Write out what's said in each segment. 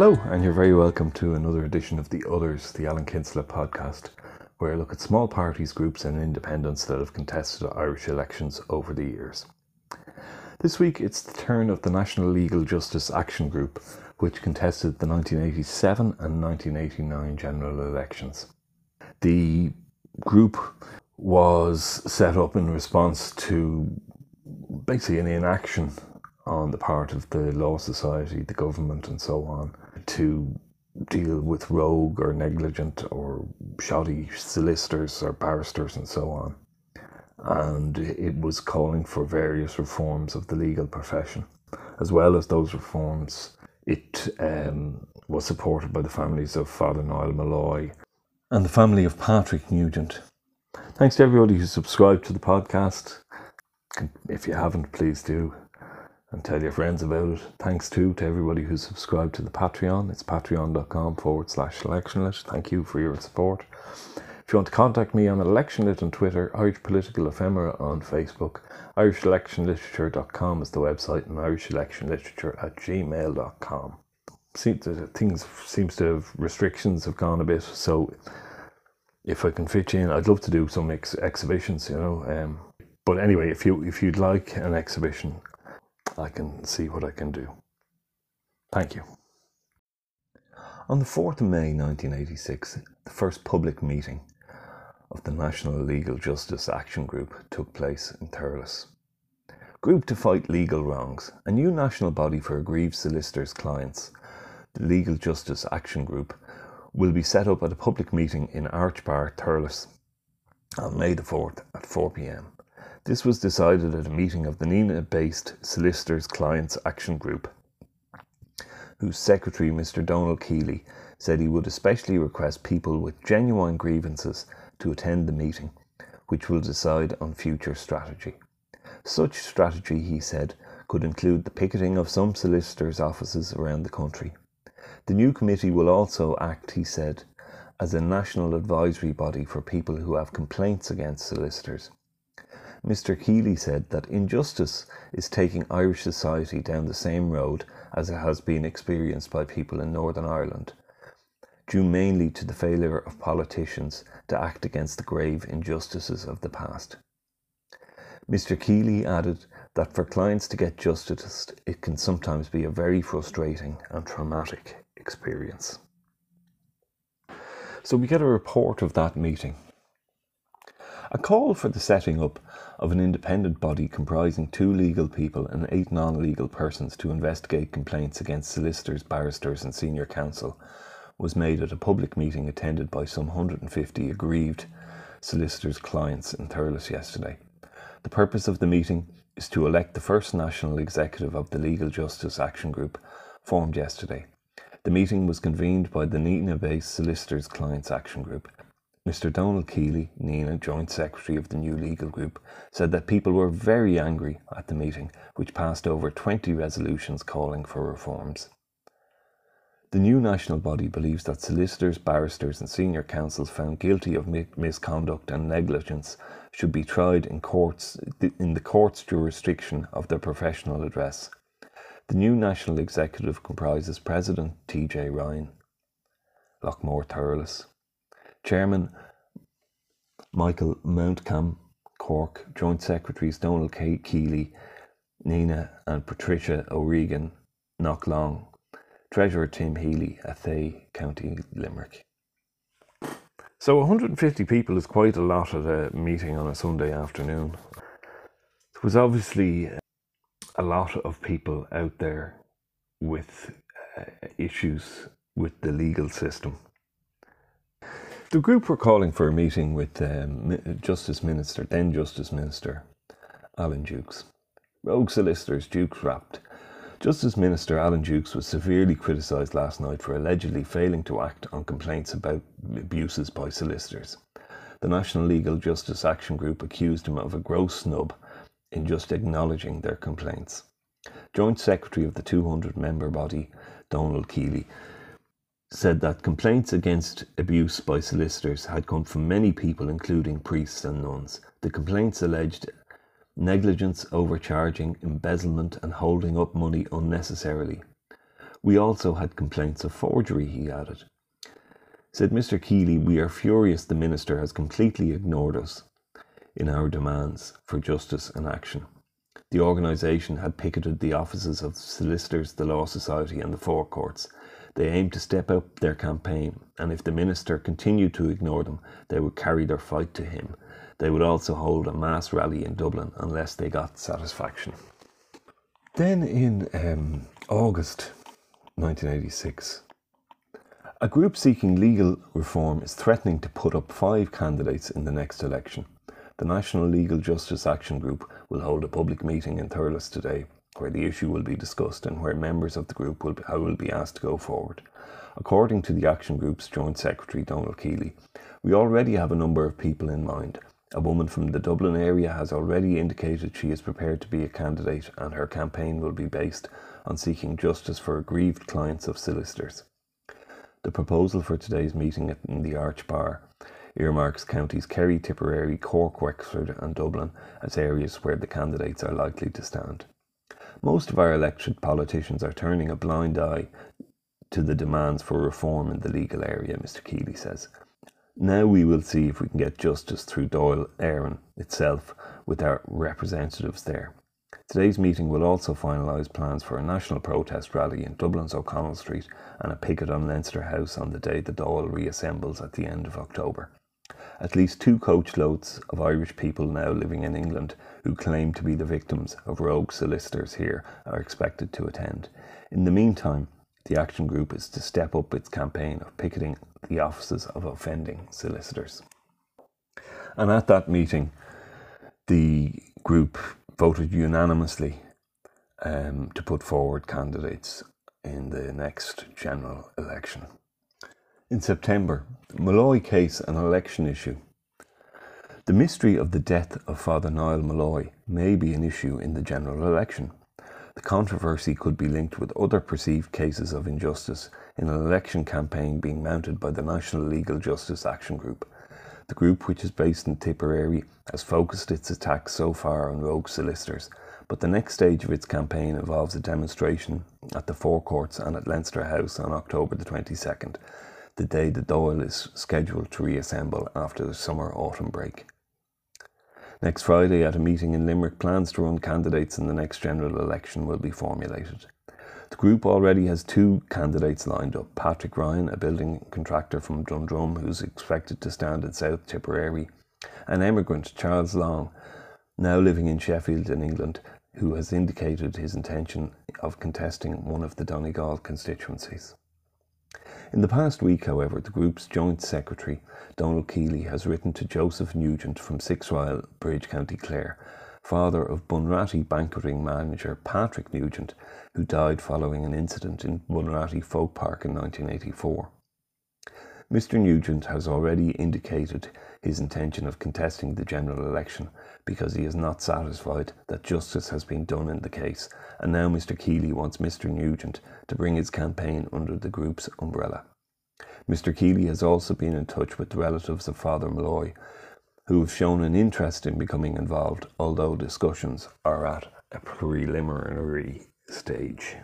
Hello, and you're very welcome to another edition of The Others, the Alan Kinsella podcast, where I look at small parties, groups, and independents that have contested Irish elections over the years. This week it's the turn of the National Legal Justice Action Group, which contested the 1987 and 1989 general elections. The group was set up in response to basically an inaction on the part of the Law Society, the government, and so on to deal with rogue or negligent or shoddy solicitors or barristers and so on. And it was calling for various reforms of the legal profession. As well as those reforms, it um, was supported by the families of Father Niall Molloy and the family of Patrick Nugent. Thanks to everybody who subscribed to the podcast. If you haven't, please do and tell your friends about it. Thanks too to everybody who subscribed to the Patreon. It's patreon.com forward slash electionlit. Thank you for your support. If you want to contact me, I'm electionlit on Twitter, Irish Political Ephemera on Facebook, irishelectionliterature.com is the website, and irishelectionliterature at gmail.com. Things seems to have restrictions have gone a bit, so if I can fit you in, I'd love to do some ex- exhibitions, you know. Um, but anyway, if you if you'd like an exhibition, I can see what I can do. Thank you. On the 4th of May 1986, the first public meeting of the National Legal Justice Action Group took place in Thurles. Group to fight legal wrongs, a new national body for aggrieved solicitors' clients, the Legal Justice Action Group, will be set up at a public meeting in Archbar, Thurles on May the 4th at 4 pm. This was decided at a meeting of the Nenagh based Solicitors Clients Action Group, whose secretary, Mr. Donald Keeley, said he would especially request people with genuine grievances to attend the meeting, which will decide on future strategy. Such strategy, he said, could include the picketing of some solicitors' offices around the country. The new committee will also act, he said, as a national advisory body for people who have complaints against solicitors. Mr. Keeley said that injustice is taking Irish society down the same road as it has been experienced by people in Northern Ireland, due mainly to the failure of politicians to act against the grave injustices of the past. Mr. Keeley added that for clients to get justice, it can sometimes be a very frustrating and traumatic experience. So we get a report of that meeting. A call for the setting up of an independent body comprising two legal people and eight non legal persons to investigate complaints against solicitors, barristers, and senior counsel was made at a public meeting attended by some 150 aggrieved solicitors' clients in Thurles yesterday. The purpose of the meeting is to elect the first national executive of the Legal Justice Action Group, formed yesterday. The meeting was convened by the Nenagh based Solicitors Clients Action Group Mr. Donald Keeley, Nenagh, Joint Secretary of the new legal group, said that people were very angry at the meeting, which passed over 20 resolutions calling for reforms. The new national body believes that solicitors, barristers, and senior counsels found guilty of misconduct and negligence should be tried in courts in the court's jurisdiction of their professional address. The new national executive comprises President T.J. Ryan, Loughmore Thurles, Chairman Michael Mountcalm, Cork, Joint Secretaries Donald K. Keeley, Nenagh and Patricia O'Regan, Knocklong, Treasurer Tim Healy, Athea, County Limerick. So 150 people is quite a lot at a meeting on a Sunday afternoon. There was obviously a lot of people out there with uh, issues with the legal system. The group were calling for a meeting with um, Justice Minister, then Justice Minister Alan Dukes. Rogue solicitors, Dukes rapped. Justice Minister Alan Dukes was severely criticised last night for allegedly failing to act on complaints about abuses by solicitors. The National Legal Justice Action Group accused him of a gross snub in just acknowledging their complaints. Joint Secretary of the 200 member body, Donald Keeley, said that complaints against abuse by solicitors had come from many people, including priests and nuns. The complaints alleged negligence, overcharging, embezzlement, and holding up money unnecessarily. We also had complaints of forgery, he added. Said Mr. Keeley, We are furious the Minister has completely ignored us in our demands for justice and action. The organisation had picketed the offices of solicitors, the Law Society, and the Four Courts. They aimed to step up their campaign, and if the Minister continued to ignore them, they would carry their fight to him. They would also hold a mass rally in Dublin unless they got satisfaction. Then in um, August 1986, a group seeking legal reform is threatening to put up five candidates in the next election. The National Legal Justice Action Group will hold a public meeting in Thurles today where the issue will be discussed and where members of the group will be, will be asked to go forward. According to the Action Group's Joint Secretary Donald Keeley, we already have a number of people in mind. A woman from the Dublin area has already indicated she is prepared to be a candidate and her campaign will be based on seeking justice for aggrieved clients of solicitors. The proposal for today's meeting in the Arch Bar earmarks counties Kerry, Tipperary, Cork, Wexford, and Dublin as areas where the candidates are likely to stand. Most of our elected politicians are turning a blind eye to the demands for reform in the legal area, Mr. Keeley says. Now we will see if we can get justice through Dáil Éireann itself with our representatives there. Today's meeting will also finalise plans for a national protest rally in Dublin's O'Connell Street and a picket on Leinster House on the day the Dáil reassembles at the end of October. At least two coachloads of Irish people now living in England who claim to be the victims of rogue solicitors here are expected to attend. In the meantime, the Action Group is to step up its campaign of picketing the offices of offending solicitors. And at that meeting, the group voted unanimously um, to put forward candidates in the next general election. In September, Molloy case an election issue. The mystery of the death of Father Niall Molloy may be an issue in the general election. The controversy could be linked with other perceived cases of injustice in an election campaign being mounted by the National Legal Justice Action Group. The group, which is based in Tipperary, has focused its attacks so far on rogue solicitors, but the next stage of its campaign involves a demonstration at the Four Courts and at Leinster House on October the 22nd the day the Dáil is scheduled to reassemble after the summer autumn break. Next Friday, at a meeting in Limerick, plans to run candidates in the next general election will be formulated. The group already has two candidates lined up Patrick Ryan, a building contractor from Dundrum who's expected to stand in South Tipperary, and emigrant Charles Long, now living in Sheffield in England, who has indicated his intention of contesting one of the Donegal constituencies. In the past week, however, the group's joint secretary, Donald Keeley, has written to Joseph Nugent from Sixmile Bridge, County Clare, father of Bunratty banqueting manager Patrick Nugent, who died following an incident in Bunratty Folk Park in 1984. Mr. Nugent has already indicated his intention of contesting the general election because he is not satisfied that justice has been done in the case, and now Mr. Keeley wants Mr. Nugent to bring his campaign under the group's umbrella. Mr. Keeley has also been in touch with the relatives of Father Molloy, who have shown an interest in becoming involved, although discussions are at a preliminary stage.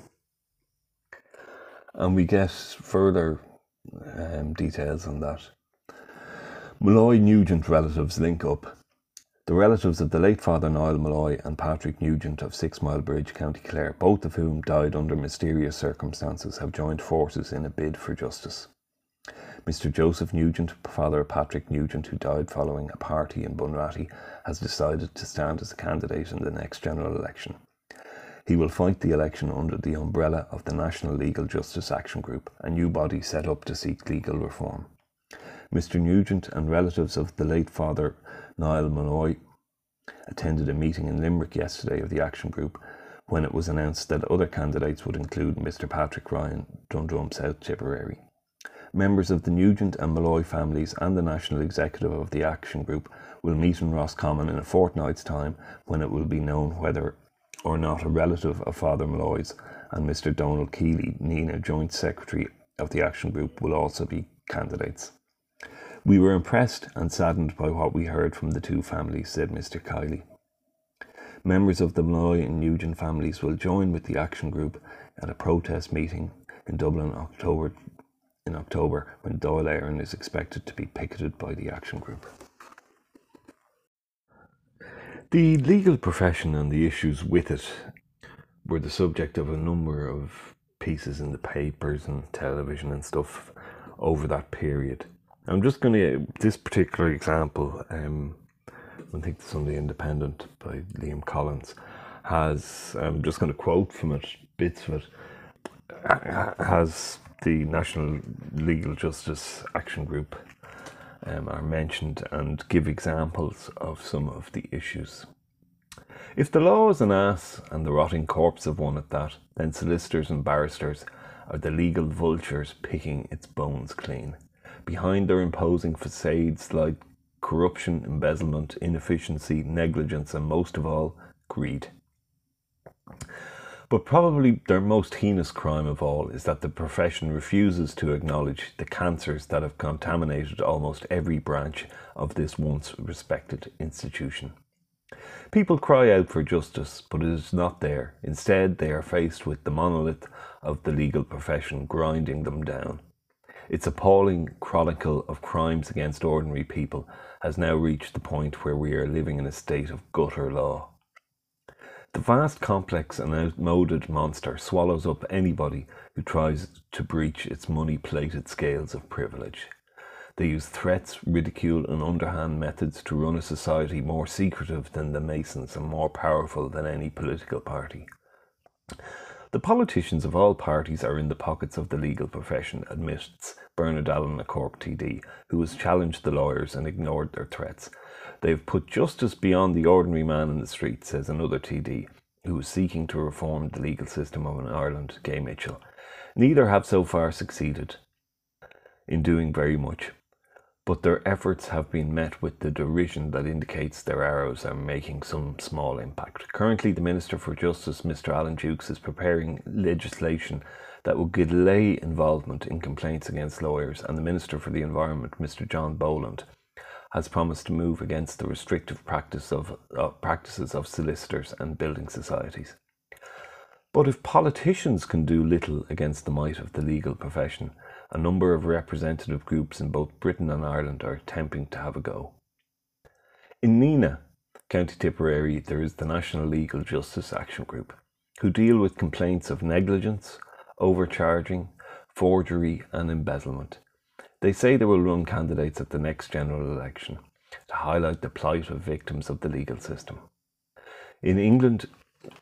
And we get further um, details on that. Molloy Nugent relatives link up. The relatives of the late Father Niall Molloy and Patrick Nugent of Sixmile Bridge, County Clare, both of whom died under mysterious circumstances, have joined forces in a bid for justice. Mr. Joseph Nugent, Father of Patrick Nugent, who died following a party in Bunratty, has decided to stand as a candidate in the next general election. He will fight the election under the umbrella of the National Legal Justice Action Group, a new body set up to seek legal reform. Mr. Nugent and relatives of the late Father Niall Molloy attended a meeting in Limerick yesterday of the Action Group when it was announced that other candidates would include Mr. Patrick Ryan, Dundrum South Tipperary. Members of the Nugent and Molloy families and the National Executive of the Action Group will meet in Roscommon in a fortnight's time when it will be known whether or not a relative of Father Molloy's, and Mr. Donald Keeley, Nenagh Joint Secretary of the Action Group, will also be candidates. We were impressed and saddened by what we heard from the two families, said Mr. Keeley. Members of the Molloy and Nugent families will join with the Action Group at a protest meeting in Dublin October in October when Dáil Éireann is expected to be picketed by the action group. The legal profession and the issues with it were the subject of a number of pieces in the papers and television and stuff over that period. I'm just going to, this particular example, um, I think the Sunday Independent by Liam Collins has, I'm just going to quote from it, bits of it, has the National Legal Justice Action Group um, are mentioned and give examples of some of the issues. If the law is an ass and the rotting corpse of one at that, then solicitors and barristers are the legal vultures picking its bones clean. Behind their imposing facades lie corruption, embezzlement, inefficiency, negligence, and most of all, greed. But probably their most heinous crime of all is that the profession refuses to acknowledge the cancers that have contaminated almost every branch of this once respected institution. People cry out for justice, but it is not there. Instead, they are faced with the monolith of the legal profession grinding them down. Its appalling chronicle of crimes against ordinary people has now reached the point where we are living in a state of gutter law. The vast, complex, and outmoded monster swallows up anybody who tries to breach its money plated scales of privilege. They use threats, ridicule, and underhand methods to run a society more secretive than the Masons and more powerful than any political party. The politicians of all parties are in the pockets of the legal profession, admits Bernard Allen, a Cork TD, who has challenged the lawyers and ignored their threats. They have put justice beyond the ordinary man in the street, says another TD, who is seeking to reform the legal system of Ireland, Gay Mitchell. Neither have so far succeeded in doing very much, but their efforts have been met with the derision that indicates their arrows are making some small impact. Currently, the Minister for Justice, Mr. Alan Dukes, is preparing legislation that will delay involvement in complaints against lawyers, and the Minister for the Environment, Mr. John Boland, has promised to move against the restrictive practice of, uh, practices of solicitors and building societies. But if politicians can do little against the might of the legal profession, a number of representative groups in both Britain and Ireland are attempting to have a go. In Nenagh, County Tipperary, there is the National Legal Justice Action Group, who deal with complaints of negligence, overcharging, forgery, and embezzlement. They say they will run candidates at the next general election to highlight the plight of victims of the legal system. In England,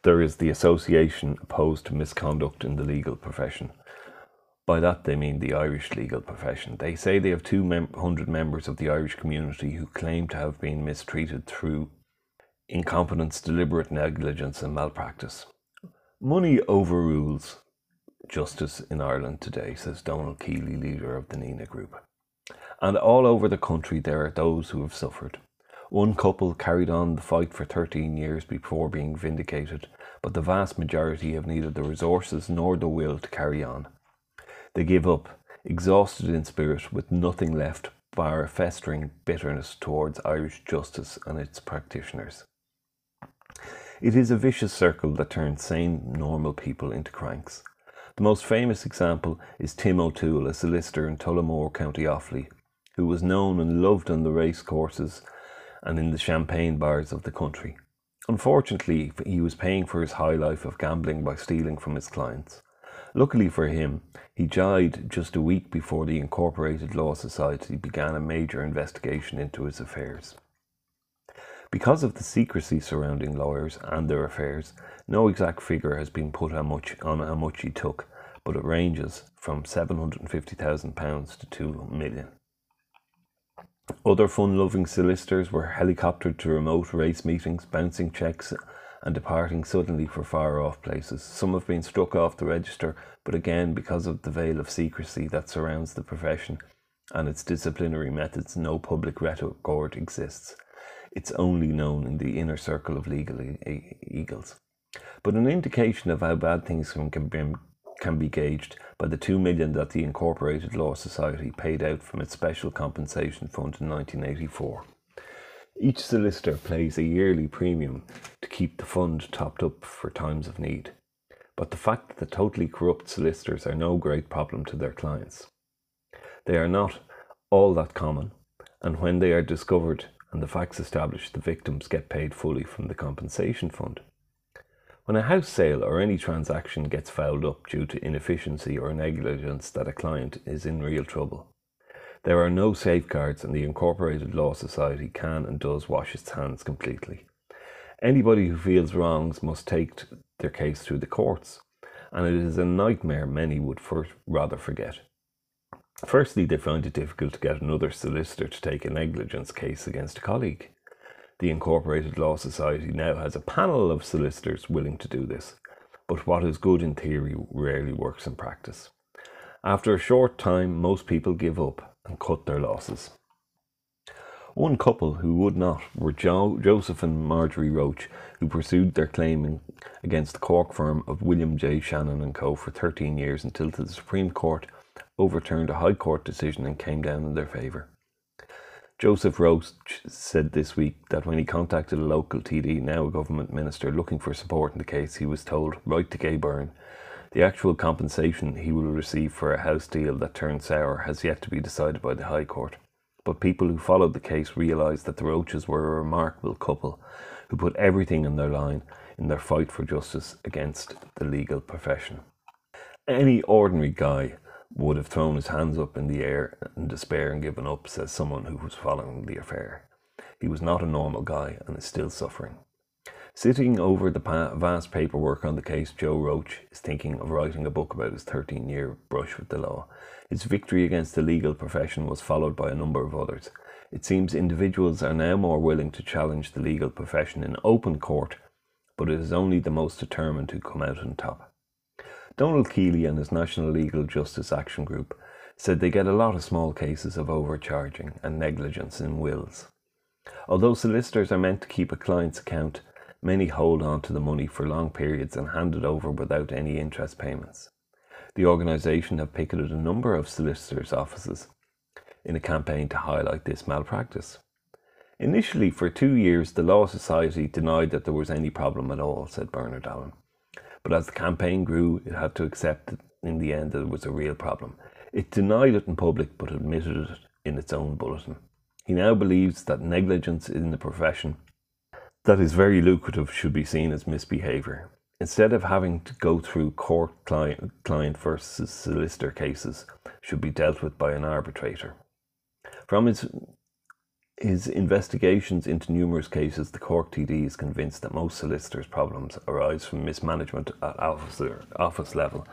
there is the association opposed to misconduct in the legal profession. By that they mean the Irish legal profession. They say they have 200 members of the Irish community who claim to have been mistreated through incompetence, deliberate negligence, and malpractice. Money overrules justice in Ireland today, says Donald Keeley, leader of the Nenagh Group. And all over the country, there are those who have suffered. One couple carried on the fight for 13 years before being vindicated, but the vast majority have neither the resources nor the will to carry on. They give up, exhausted in spirit, with nothing left bar a festering bitterness towards Irish justice and its practitioners. It is a vicious circle that turns sane, normal people into cranks. The most famous example is Tim O'Toole, a solicitor in Tullamore, County Offaly, who was known and loved on the race courses and in the champagne bars of the country. Unfortunately, he was paying for his high life of gambling by stealing from his clients. Luckily for him, he died just a week before the Incorporated Law Society began a major investigation into his affairs. Because of the secrecy surrounding lawyers and their affairs, no exact figure has been put on, much, on how much he took, but it ranges from £750,000 to £2 million. Other fun loving solicitors were helicoptered to remote race meetings, bouncing checks, and departing suddenly for far off places. Some have been struck off the register, but again, because of the veil of secrecy that surrounds the profession and its disciplinary methods, no public record exists. It's only known in the inner circle of legal e- eagles. But an indication of how bad things can, be, can be gauged by the two million that the Incorporated Law Society paid out from its special compensation fund in 1984. Each solicitor pays a yearly premium to keep the fund topped up for times of need. but the fact that the totally corrupt solicitors are no great problem to their clients. They are not all that common, and when they are discovered and the facts established, the victims get paid fully from the compensation fund. When a house sale or any transaction gets fouled up due to inefficiency or negligence that a client is in real trouble. There are no safeguards and the Incorporated Law Society can and does wash its hands completely. Anybody who feels wrongs must take their case through the courts, and it is a nightmare many would rather forget. Firstly, they find it difficult to get another solicitor to take a negligence case against a colleague. The Incorporated Law Society now has a panel of solicitors willing to do this, but what is good in theory rarely works in practice. After a short time, most people give up and cut their losses. One couple who would not were jo- Joseph and Marjorie Roach, who pursued their claim against the Cork firm of William J. Shannon and Co. for 13 years until the Supreme Court overturned a High Court decision and came down in their favour. Joseph Roach said this week that when he contacted a local TD, now a government minister, looking for support in the case, he was told, write to Gay Byrne. The actual compensation he will receive for a house deal that turned sour has yet to be decided by the High Court. But people who followed the case realised that the Roaches were a remarkable couple who put everything in their line in their fight for justice against the legal profession. Any ordinary guy would have thrown his hands up in the air in despair and given up, says someone who was following the affair. He was not a normal guy and is still suffering. Sitting over the vast paperwork on the case, Joe Roach is thinking of writing a book about his 13 year brush with the law. His victory against the legal profession was followed by a number of others. It seems individuals are now more willing to challenge the legal profession in open court, but it is only the most determined who come out on top. Donald Keeley and his National Legal Justice Action Group said they get a lot of small cases of overcharging and negligence in wills. Although solicitors are meant to keep a client's account, many hold on to the money for long periods and hand it over without any interest payments. The organisation have picketed a number of solicitors' offices in a campaign to highlight this malpractice. Initially, for two years, the Law Society denied that there was any problem at all, said Bernard Allen. But as the campaign grew, it had to accept that in the end that it was a real problem. It denied it in public but admitted it in its own bulletin. He now believes that negligence in the profession that is very lucrative should be seen as misbehaviour. Instead of having to go through court client, client versus solicitor cases, should be dealt with by an arbitrator. From his his investigations into numerous cases, the Cork TD is convinced that most solicitors' problems arise from mismanagement at officer, office level.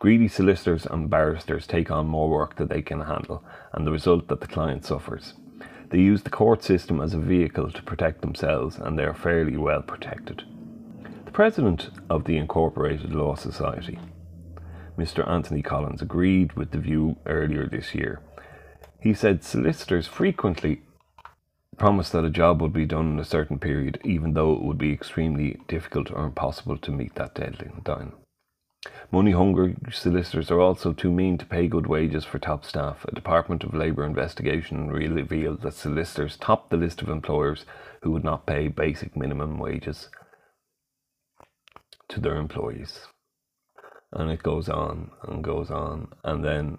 Greedy solicitors and barristers take on more work than they can handle, and the result that the client suffers. They use the court system as a vehicle to protect themselves, and they are fairly well protected. The president of the Incorporated Law Society, Mr. Anthony Collins, agreed with the view earlier this year. He said solicitors frequently promised that a job would be done in a certain period, even though it would be extremely difficult or impossible to meet that deadline. Money hungry solicitors are also too mean to pay good wages for top staff. A Department of Labour investigation revealed that solicitors topped the list of employers who would not pay basic minimum wages to their employees. And it goes on and goes on. And then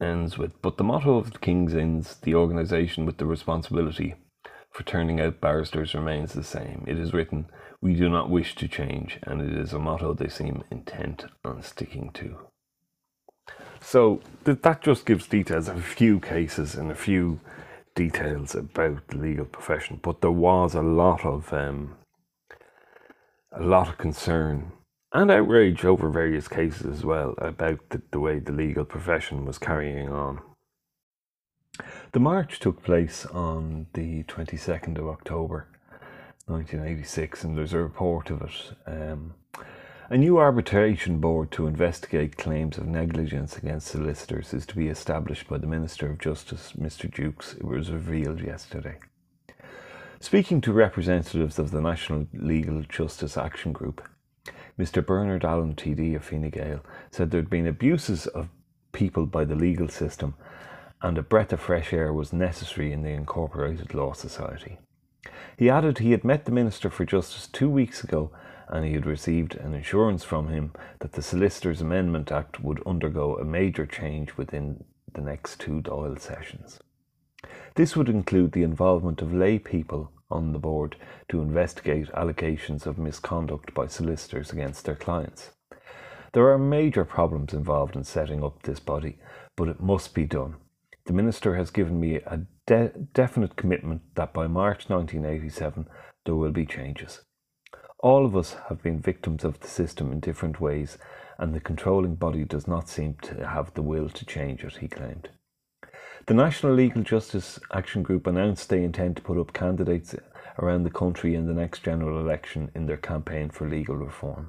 ends with But the motto of the King's Inns, the organisation with the responsibility for turning out barristers, remains the same. It is written, We do not wish to change, and it is a motto they seem intent on sticking to. So that just gives details of a few cases and a few details about the legal profession, but there was a lot of um, a lot of concern and outrage over various cases as well about the, the way the legal profession was carrying on. The march took place on the 22nd of October 1986, and there's a report of it. Um, a new arbitration board to investigate claims of negligence against solicitors is to be established by the Minister of Justice, Mr. Dukes. It was revealed yesterday. Speaking to representatives of the National Legal Justice Action Group, Mr. Bernard Allen, TD of Fine Gael, said there had been abuses of people by the legal system and a breath of fresh air was necessary in the Incorporated Law Society. He added he had met the Minister for Justice two weeks ago and he had received an assurance from him that the Solicitors Amendment Act would undergo a major change within the next two Dáil sessions. This would include the involvement of lay people on the board to investigate allegations of misconduct by solicitors against their clients. There are major problems involved in setting up this body, but it must be done. The Minister has given me a de- definite commitment that by March 1987 there will be changes. All of us have been victims of the system in different ways, and the controlling body does not seem to have the will to change it, he claimed. The National Legal Justice Action Group announced they intend to put up candidates around the country in the next general election in their campaign for legal reform.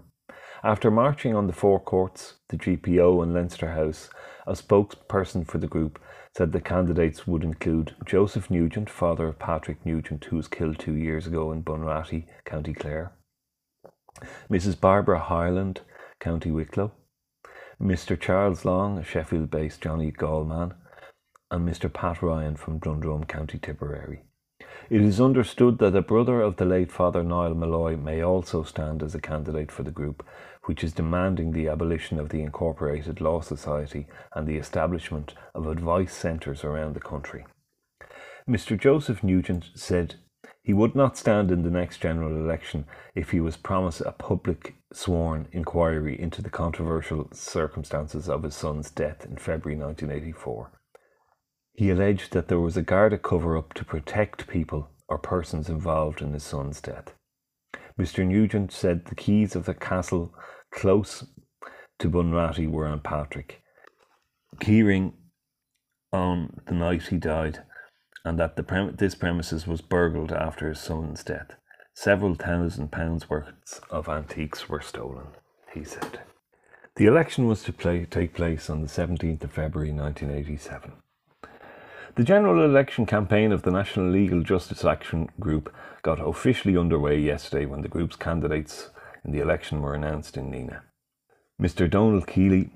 After marching on the four courts, the GPO and Leinster House, a spokesperson for the group said the candidates would include Joseph Nugent, father of Patrick Nugent, who was killed two years ago in Bunratty, County Clare, Mrs. Barbara Hyland, County Wicklow, Mr. Charles Long, a Sheffield based Donegal man, and Mr. Pat Ryan from Dundrum, County Tipperary. It is understood that a brother of the late Father Niall Molloy may also stand as a candidate for the group, which is demanding the abolition of the Incorporated Law Society and the establishment of advice centres around the country. Mr. Joseph Nugent said he would not stand in the next general election if he was promised a public sworn inquiry into the controversial circumstances of his son's death in February 1984. He alleged that there was a Garda cover up to protect people or persons involved in his son's death. Mr. Nugent said the keys of the castle close to Bunratty were on Patrick. Keyring on the night he died and that the prem- this premises was burgled after his son's death. Several thousand pounds worth of antiques were stolen, he said. The election was to play, take place on the 17th of February 1987. The general election campaign of the National Legal Justice Action Group got officially underway yesterday when the group's candidates in the election were announced in Nenagh. Mr. Donald Keeley,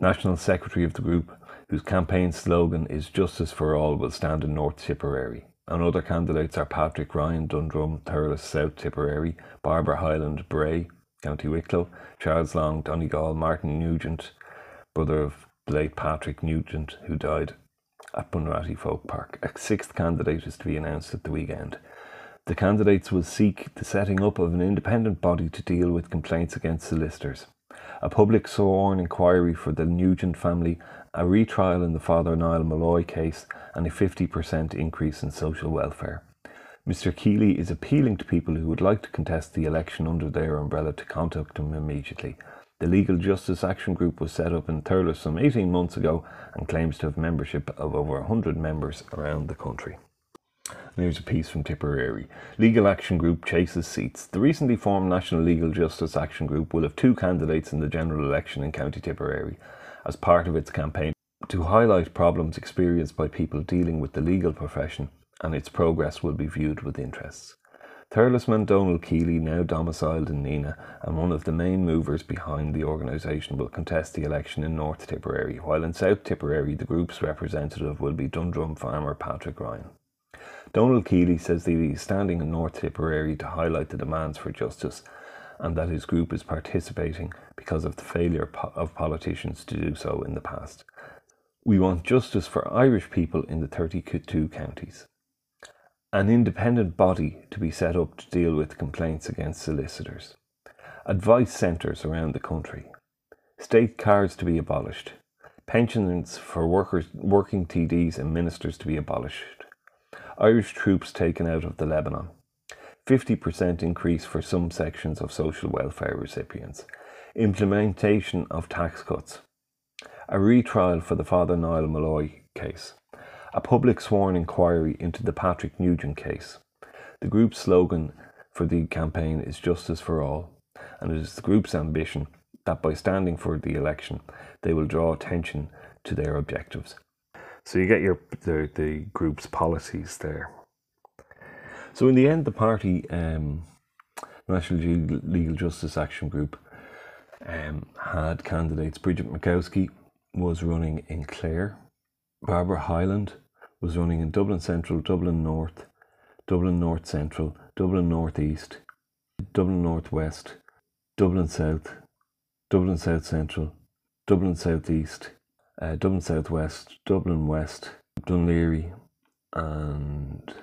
National Secretary of the group, whose campaign slogan is Justice for All, will stand in North Tipperary. And other candidates are Patrick Ryan, Dundrum, Thurles, South Tipperary, Barbara Hyland, Bray, County Wicklow, Charles Long, Donegal, Martin Nugent, brother of late Patrick Nugent, who died at Bunratty Folk Park. A sixth candidate is to be announced at the weekend. The candidates will seek the setting up of an independent body to deal with complaints against solicitors, a public sworn inquiry for the Nugent family a retrial in the Father Niall Molloy case, and a 50% increase in social welfare. Mr. Keeley is appealing to people who would like to contest the election under their umbrella to contact him immediately. The Legal Justice Action Group was set up in Thurles some 18 months ago and claims to have membership of over 100 members around the country. And here's a piece from Tipperary. Legal Action Group chases seats. The recently formed National Legal Justice Action Group will have two candidates in the general election in County Tipperary as part of its campaign to highlight problems experienced by people dealing with the legal profession, and its progress will be viewed with interest. Thurlesman Donald Keeley, now domiciled in Nenagh and one of the main movers behind the organisation, will contest the election in North Tipperary, while in South Tipperary the group's representative will be Dundrum farmer Patrick Ryan. Donald Keeley says that he is standing in North Tipperary to highlight the demands for justice and that his group is participating because of the failure of politicians to do so in the past. We want justice for Irish people in the 32 counties. An independent body to be set up to deal with complaints against solicitors. Advice centres around the country. State cards to be abolished. Pensions for workers, working TDs and ministers to be abolished. Irish troops taken out of the Lebanon. 50% increase for some sections of social welfare recipients, implementation of tax cuts, a retrial for the Father Niall Molloy case, a public sworn inquiry into the Patrick Nugent case. The group's slogan for the campaign is Justice for All, and it is the group's ambition that by standing for the election, they will draw attention to their objectives. So you get your the, the group's policies there. So in the end, the party, um, National Legal Justice Action Group, um, had candidates. Bridget Makowski was running in Clare. Barbara Hyland was running in Dublin Central, Dublin North, Dublin North Central, Dublin North East, Dublin North West, Dublin South, Dublin South Central, Dublin South East, uh, Dublin South West, Dublin West, Dún Laoghaire, and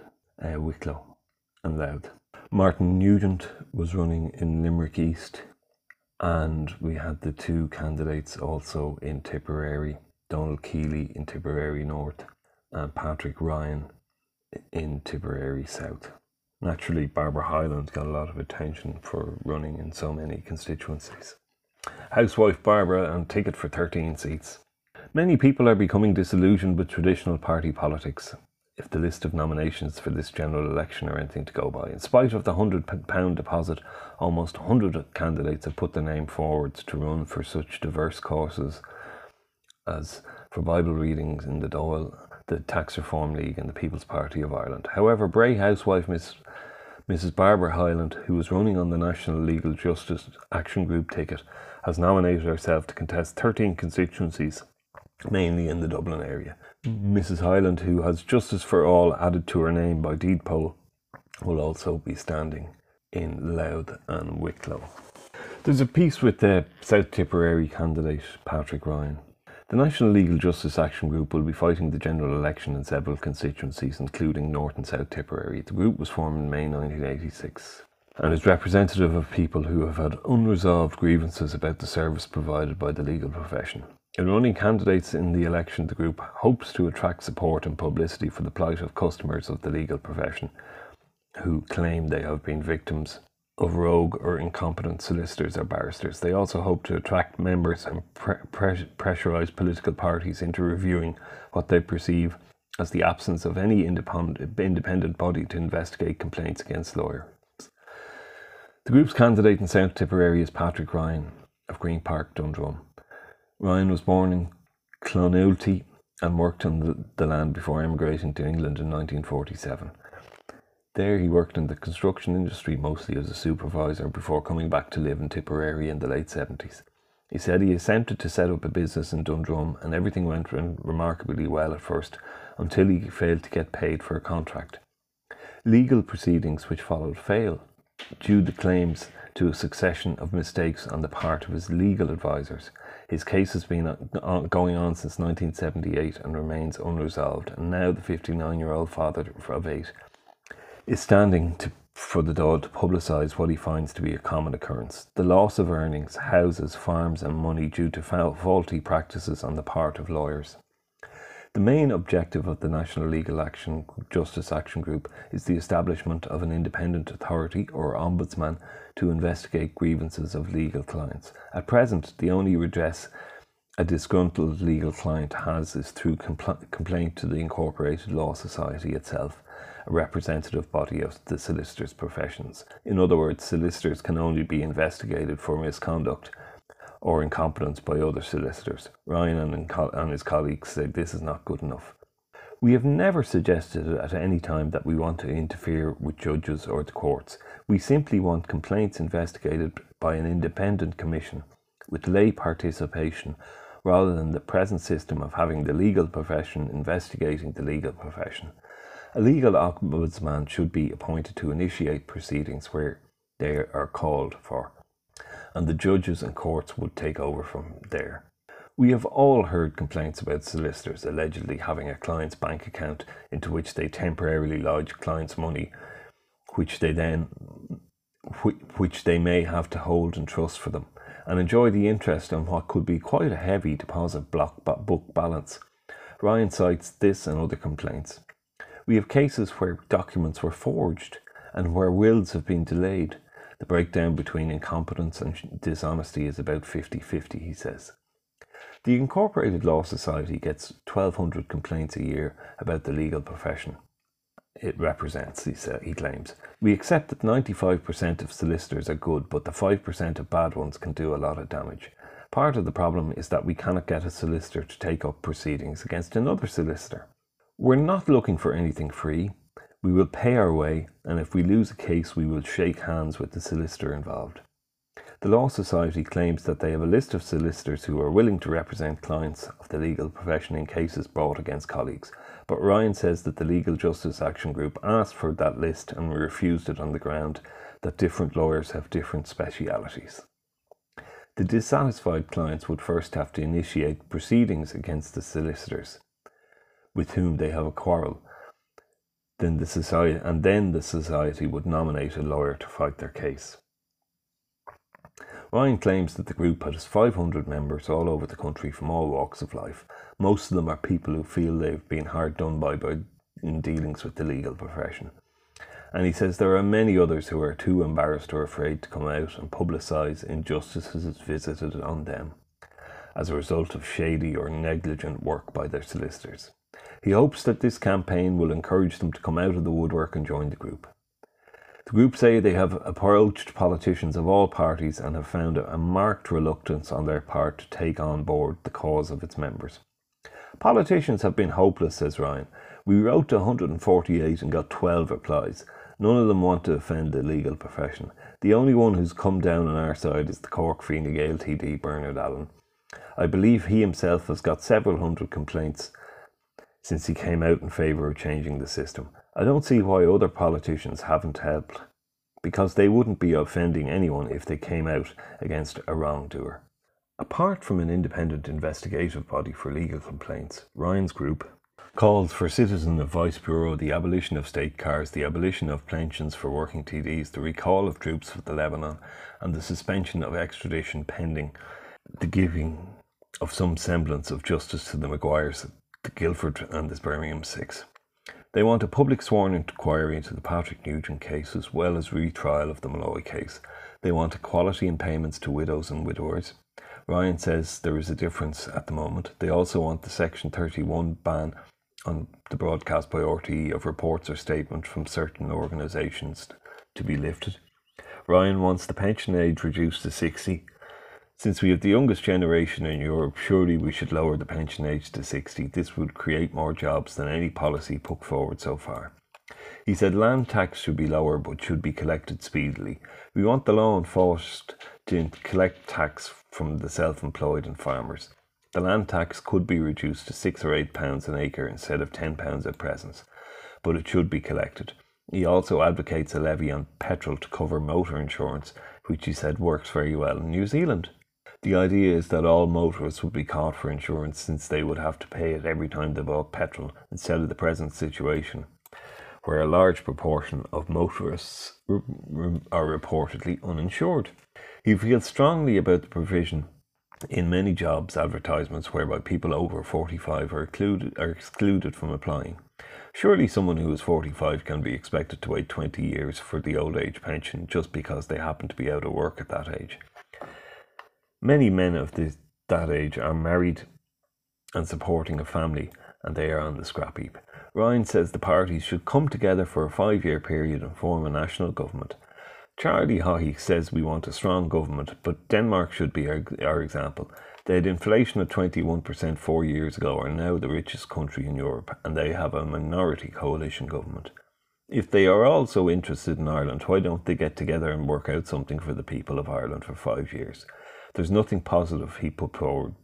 uh, Wicklow and Louth. Martin Nugent was running in Limerick East, and we had the two candidates also in Tipperary Donald Keeley in Tipperary North and Patrick Ryan in Tipperary South. Naturally, Barbara Hyland got a lot of attention for running in so many constituencies. Housewife Barbara and ticket for 13 seats. Many people are becoming disillusioned with traditional party politics if the list of nominations for this general election are anything to go by. In spite of the £100 deposit, almost 100 candidates have put their name forwards to run for such diverse causes as for Bible readings in the Dáil, the Tax Reform League, and the People's Party of Ireland. However, Bray housewife Miss, Mrs. Barbara Hyland, was running on the National Legal Justice Action Group ticket, has nominated herself to contest 13 constituencies, mainly in the Dublin area. Mrs. Hyland, who has Justice for All added to her name by deed poll, will also be standing in Louth and Wicklow. There's a piece with the South Tipperary candidate Patrick Ryan. The National Legal Justice Action Group will be fighting the general election in several constituencies, including North and South Tipperary. The group was formed in May 1986 and is representative of people who have had unresolved grievances about the service provided by the legal profession. In running candidates in the election, the group hopes to attract support and publicity for the plight of customers of the legal profession who claim they have been victims of rogue or incompetent solicitors or barristers. They also hope to attract members and pre- pre- pressurize political parties into reviewing what they perceive as the absence of any independent, independent body to investigate complaints against lawyers. The group's candidate in South Tipperary is Patrick Ryan of Green Park, Dundrum. Ryan was born in Clonulty and worked on the, the land before emigrating to England in 1947. There, he worked in the construction industry mostly as a supervisor before coming back to live in Tipperary in the late 70s. He said he attempted to set up a business in Dundrum and everything went remarkably well at first until he failed to get paid for a contract. Legal proceedings which followed failed due to claims to a succession of mistakes on the part of his legal advisors. His case has been going on since 1978 and remains unresolved, and now the 59 year old father of eight is standing to, for the Dáil to publicise what he finds to be a common occurrence the loss of earnings, houses, farms, and money due to faulty practices on the part of lawyers. The main objective of the National Legal Action Justice Action Group is the establishment of an independent authority or ombudsman to investigate grievances of legal clients. At present, the only redress a disgruntled legal client has is through compl- complaint to the Incorporated Law Society itself, a representative body of the solicitors' professions. In other words, solicitors can only be investigated for misconduct or incompetence by other solicitors. Ryan and, and his colleagues said this is not good enough. We have never suggested at any time that we want to interfere with judges or the courts. We simply want complaints investigated by an independent commission with lay participation rather than the present system of having the legal profession investigating the legal profession. A legal ombudsman should be appointed to initiate proceedings where they are called for and the judges and courts would take over from there. We have all heard complaints about solicitors allegedly having a client's bank account into which they temporarily lodge clients' money, which they then which they may have to hold in trust for them, and enjoy the interest on what could be quite a heavy deposit block book balance. Ryan cites this and other complaints. We have cases where documents were forged and where wills have been delayed, the breakdown between incompetence and dishonesty is about 50 50, he says. The Incorporated Law Society gets 1,200 complaints a year about the legal profession it represents, he, sa- he claims. We accept that 95% of solicitors are good, but the 5% of bad ones can do a lot of damage. Part of the problem is that we cannot get a solicitor to take up proceedings against another solicitor. We're not looking for anything free. We will pay our way, and if we lose a case, we will shake hands with the solicitor involved. The Law Society claims that they have a list of solicitors who are willing to represent clients of the legal profession in cases brought against colleagues, but Ryan says that the Legal Justice Action Group asked for that list and refused it on the ground that different lawyers have different specialities. The dissatisfied clients would first have to initiate proceedings against the solicitors with whom they have a quarrel. Then the society, and then the society would nominate a lawyer to fight their case. Ryan claims that the group has 500 members all over the country from all walks of life. Most of them are people who feel they've been hard done by, by in dealings with the legal profession. And he says there are many others who are too embarrassed or afraid to come out and publicise injustices visited on them as a result of shady or negligent work by their solicitors. He hopes that this campaign will encourage them to come out of the woodwork and join the group. The group say they have approached politicians of all parties and have found a marked reluctance on their part to take on board the cause of its members. Politicians have been hopeless, says Ryan. We wrote to 148 and got 12 replies. None of them want to offend the legal profession. The only one who's come down on our side is the Cork Fine Gael TD Bernard Allen. I believe he himself has got several hundred complaints since he came out in favour of changing the system. I don't see why other politicians haven't helped, because they wouldn't be offending anyone if they came out against a wrongdoer. Apart from an independent investigative body for legal complaints, Ryan's group calls for Citizen Advice Bureau, the abolition of state cars, the abolition of pensions for working TDs, the recall of troops for the Lebanon, and the suspension of extradition pending the giving of some semblance of justice to the Maguires the Guildford and the Birmingham Six. They want a public sworn inquiry into the Patrick Nugent case as well as retrial of the Molloy case. They want equality in payments to widows and widowers. Ryan says there is a difference at the moment. They also want the Section 31 ban on the broadcast by RTE of reports or statements from certain organisations to be lifted. Ryan wants the pension age reduced to 60 since we have the youngest generation in Europe, surely we should lower the pension age to 60. This would create more jobs than any policy put forward so far. He said land tax should be lower but should be collected speedily. We want the law enforced to collect tax from the self employed and farmers. The land tax could be reduced to six or eight pounds an acre instead of ten pounds at present, but it should be collected. He also advocates a levy on petrol to cover motor insurance, which he said works very well in New Zealand. The idea is that all motorists would be caught for insurance since they would have to pay it every time they bought petrol instead of the present situation where a large proportion of motorists are reportedly uninsured. He feels strongly about the provision in many jobs advertisements whereby people over 45 are, excluded, are excluded from applying. Surely someone who is 45 can be expected to wait 20 years for the old age pension just because they happen to be out of work at that age. Many men of this, that age are married and supporting a family, and they are on the scrap heap. Ryan says the parties should come together for a five year period and form a national government. Charlie Haughey says we want a strong government, but Denmark should be our, our example. They had inflation of 21% four years ago, are now the richest country in Europe, and they have a minority coalition government. If they are also interested in Ireland, why don't they get together and work out something for the people of Ireland for five years? There's nothing positive he put forward,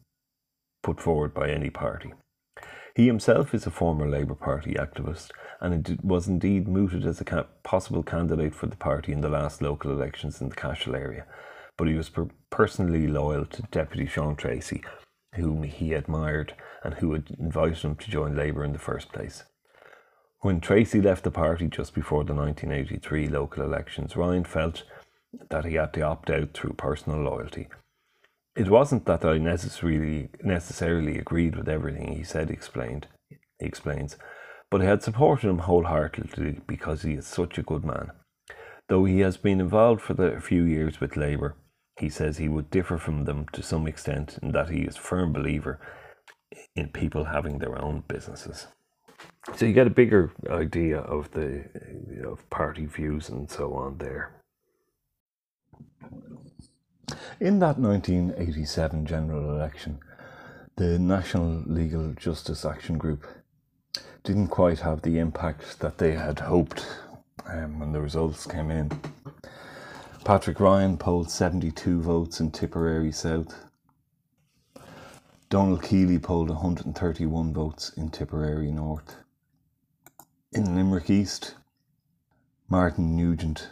put forward by any party. He himself is a former Labour Party activist and was indeed mooted as a possible candidate for the party in the last local elections in the Cashel area, but he was per- personally loyal to Deputy Sean Treacy, whom he admired and who had invited him to join Labour in the first place. When Treacy left the party just before the 1983 local elections, Ryan felt that he had to opt out through personal loyalty it wasn't that I necessarily necessarily agreed with everything he said. Explained, he explains, but I had supported him wholeheartedly because he is such a good man. Though he has been involved for the few years with Labour, he says he would differ from them to some extent in that he is a firm believer in people having their own businesses. So you get a bigger idea of the of party views and so on there. In that 1987 general election, the National Legal Justice Action Group didn't quite have the impact that they had hoped um, when the results came in. Patrick Ryan polled 72 votes in Tipperary South. Donald Keeley polled 131 votes in Tipperary North. In Limerick East, Martin Nugent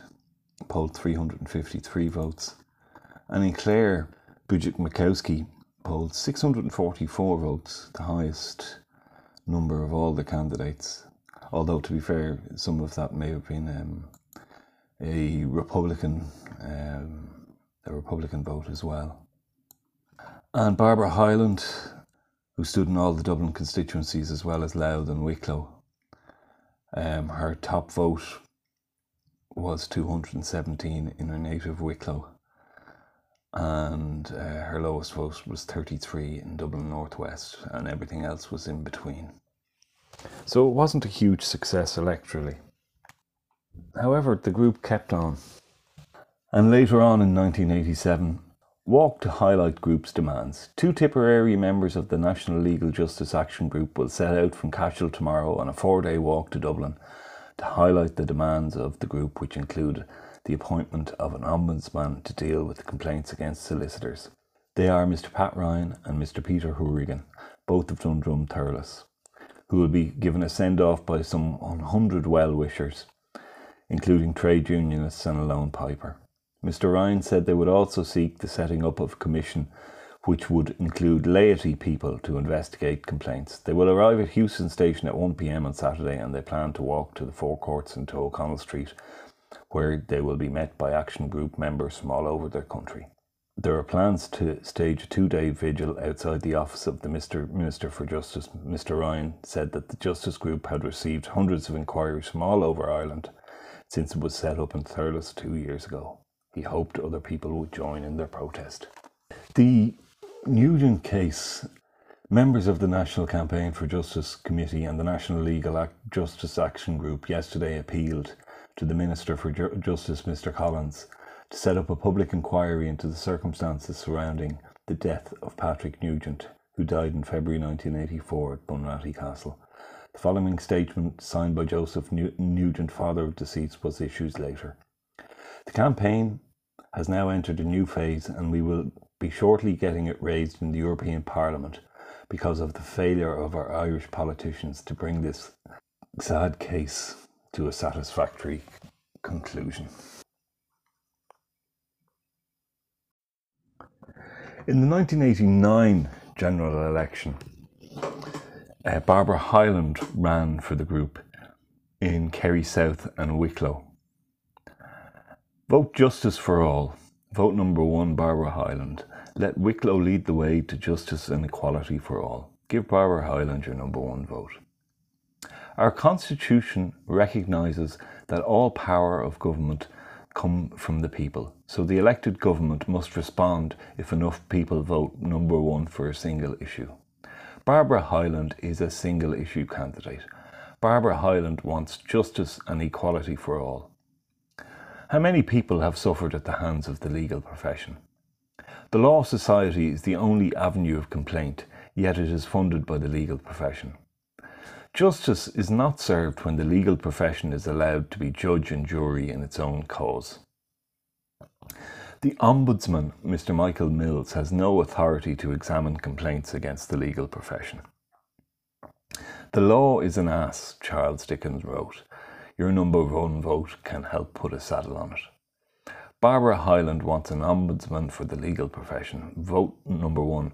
polled 353 votes. And in Clare, Budzik Mikowski polled 644 votes, the highest number of all the candidates. Although, to be fair, some of that may have been um, a Republican, um, a Republican vote as well. And Barbara Hyland, who stood in all the Dublin constituencies as well as Louth and Wicklow, um, her top vote was 217 in her native Wicklow, and uh, her lowest vote was 33 in Dublin Northwest, and everything else was in between. So it wasn't a huge success electorally. However, the group kept on. And later on in 1987, walked to highlight group's demands. Two Tipperary members of the National Legal Justice Action Group will set out from Cashel tomorrow on a four-day walk to Dublin to highlight the demands of the group, which include the appointment of an ombudsman to deal with complaints against solicitors. They are Mr. Pat Ryan and Mr. Peter Hourigan, both of Dundrum Thurles, who will be given a send off by some 100 well wishers, including trade unionists and a lone piper. Mr. Ryan said they would also seek the setting up of a commission which would include laity people to investigate complaints. They will arrive at Heuston Station at 1pm on Saturday and they plan to walk to the Four Courts into O'Connell Street, where they will be met by Action Group members from all over their country. There are plans to stage a two day vigil outside the office of the Mr. Minister for Justice. Mr. Ryan said that the Justice Group had received hundreds of inquiries from all over Ireland since it was set up in Thurles two years ago. He hoped other people would join in their protest. The Nugent case, members of the National Campaign for Justice Committee and the National Legal Act Justice Action Group yesterday appealed to the Minister for Justice, Mr. Collins, to set up a public inquiry into the circumstances surrounding the death of Patrick Nugent, who died in February 1984 at Bunratty Castle. The following statement, signed by Joseph Nugent, father of deceased, was issued later. The campaign has now entered a new phase and we will be shortly getting it raised in the European Parliament because of the failure of our Irish politicians to bring this sad case to a satisfactory conclusion. In the 1989 general election, uh, Barbara Hyland ran for the group in Kerry South and Wicklow. Vote justice for all. Vote number one, Barbara Hyland. Let Wicklow lead the way to justice and equality for all. Give Barbara Hyland your number one vote. Our Constitution recognises that all power of government come from the people, so the elected government must respond if enough people vote number one for a single issue. Barbara Hyland is a single issue candidate. Barbara Hyland wants justice and equality for all. How many people have suffered at the hands of the legal profession? The Law Society is the only avenue of complaint, yet it is funded by the legal profession. Justice is not served when the legal profession is allowed to be judge and jury in its own cause. The Ombudsman, Mr. Michael Mills, has no authority to examine complaints against the legal profession. The law is an ass, Charles Dickens wrote, your number one vote can help put a saddle on it. Barbara Hyland wants an ombudsman for the legal profession. Vote number one,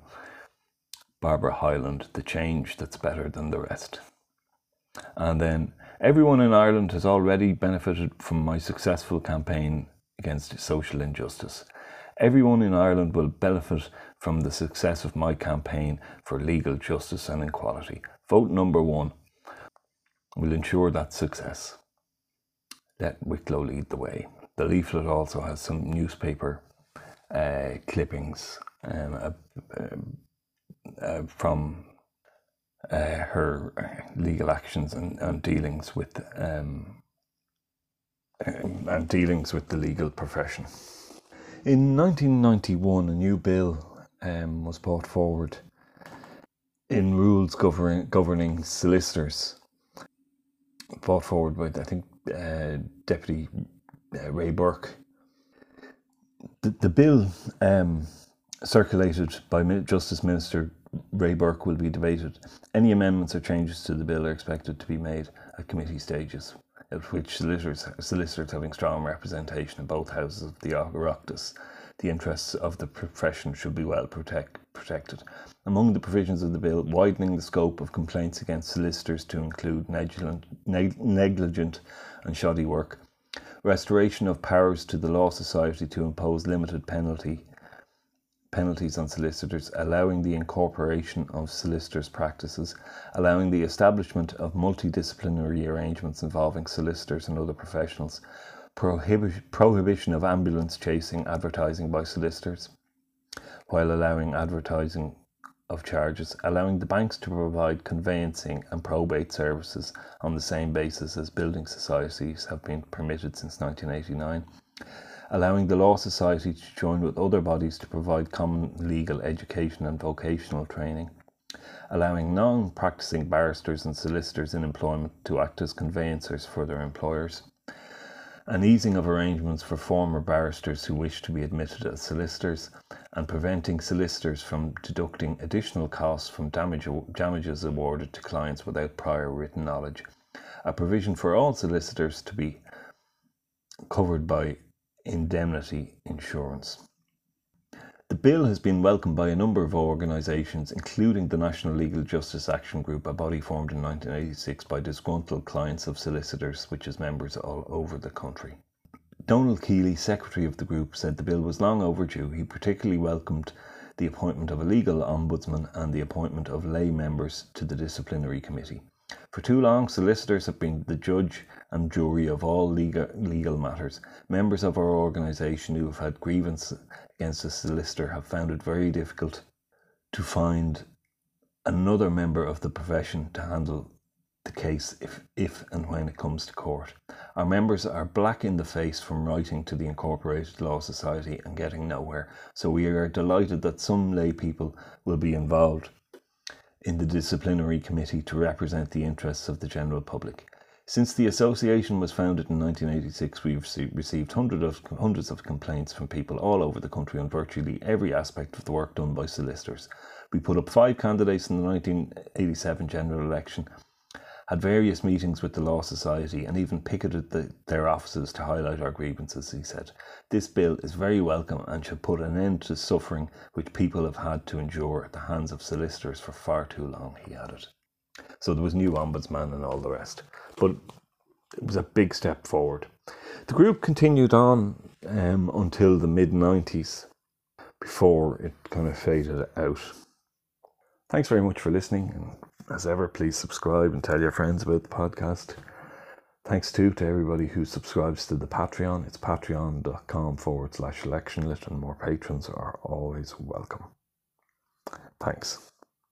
Barbara Hyland, the change that's better than the rest. And then everyone in Ireland has already benefited from my successful campaign against social injustice. Everyone in Ireland will benefit from the success of my campaign for legal justice and equality. Vote number one will ensure that success let Wicklow lead the way. The leaflet also has some newspaper uh, clippings um, uh, uh, from uh, her legal actions and, and dealings with um, um, and dealings with the legal profession. In 1991, a new bill um, was brought forward in rules governing, governing solicitors, brought forward by I think uh, Deputy uh, Ray Burke. The, the bill um, circulated by Justice Minister Ray Burke will be debated. Any amendments or changes to the bill are expected to be made at committee stages. at which solicitors, solicitors having strong representation in both houses of the Oireachtas, the interests of the profession should be well protect, protected. Among the provisions of the bill, widening the scope of complaints against solicitors to include negligent, neg- negligent and shoddy work, restoration of powers to the Law Society to impose limited penalty penalties on solicitors, allowing the incorporation of solicitors' practices, allowing the establishment of multidisciplinary arrangements involving solicitors and other professionals, prohibi- prohibition of ambulance chasing advertising by solicitors, while allowing advertising of charges, allowing the banks to provide conveyancing and probate services on the same basis as building societies have been permitted since 1989 allowing the Law Society to join with other bodies to provide common legal education and vocational training, allowing non practicing barristers and solicitors in employment to act as conveyancers for their employers, an easing of arrangements for former barristers who wish to be admitted as solicitors, and preventing solicitors from deducting additional costs from damage, damages awarded to clients without prior written knowledge, a provision for all solicitors to be covered by indemnity insurance. The bill has been welcomed by a number of organisations, including the National Legal Justice Action Group, a body formed in 1986 by disgruntled clients of solicitors, which has members all over the country. Donald Keeley, secretary of the group, said the bill was long overdue. He particularly welcomed the appointment of a legal ombudsman and the appointment of lay members to the disciplinary committee. For too long, solicitors have been the judge and jury of all legal, legal matters. Members of our organisation who have had grievance against a solicitor have found it very difficult to find another member of the profession to handle the case if, if and when it comes to court. Our members are black in the face from writing to the Incorporated Law Society and getting nowhere, so we are delighted that some lay people will be involved in the disciplinary committee to represent the interests of the general public. Since the association was founded in 1986, we've received hundreds of, hundreds of complaints from people all over the country on virtually every aspect of the work done by solicitors. We put up five candidates in the 1987 general election had various meetings with the Law Society and even picketed the, their offices to highlight our grievances, he said. This bill is very welcome and should put an end to suffering which people have had to endure at the hands of solicitors for far too long, he added. So there was new ombudsman and all the rest. But it was a big step forward. The group continued on um, until the mid 90s before it kind of faded out. Thanks very much for listening as ever, please subscribe and tell your friends about the podcast. Thanks too to everybody who subscribes to the Patreon. It's patreon.com forward slash electionlit, and more patrons are always welcome. Thanks.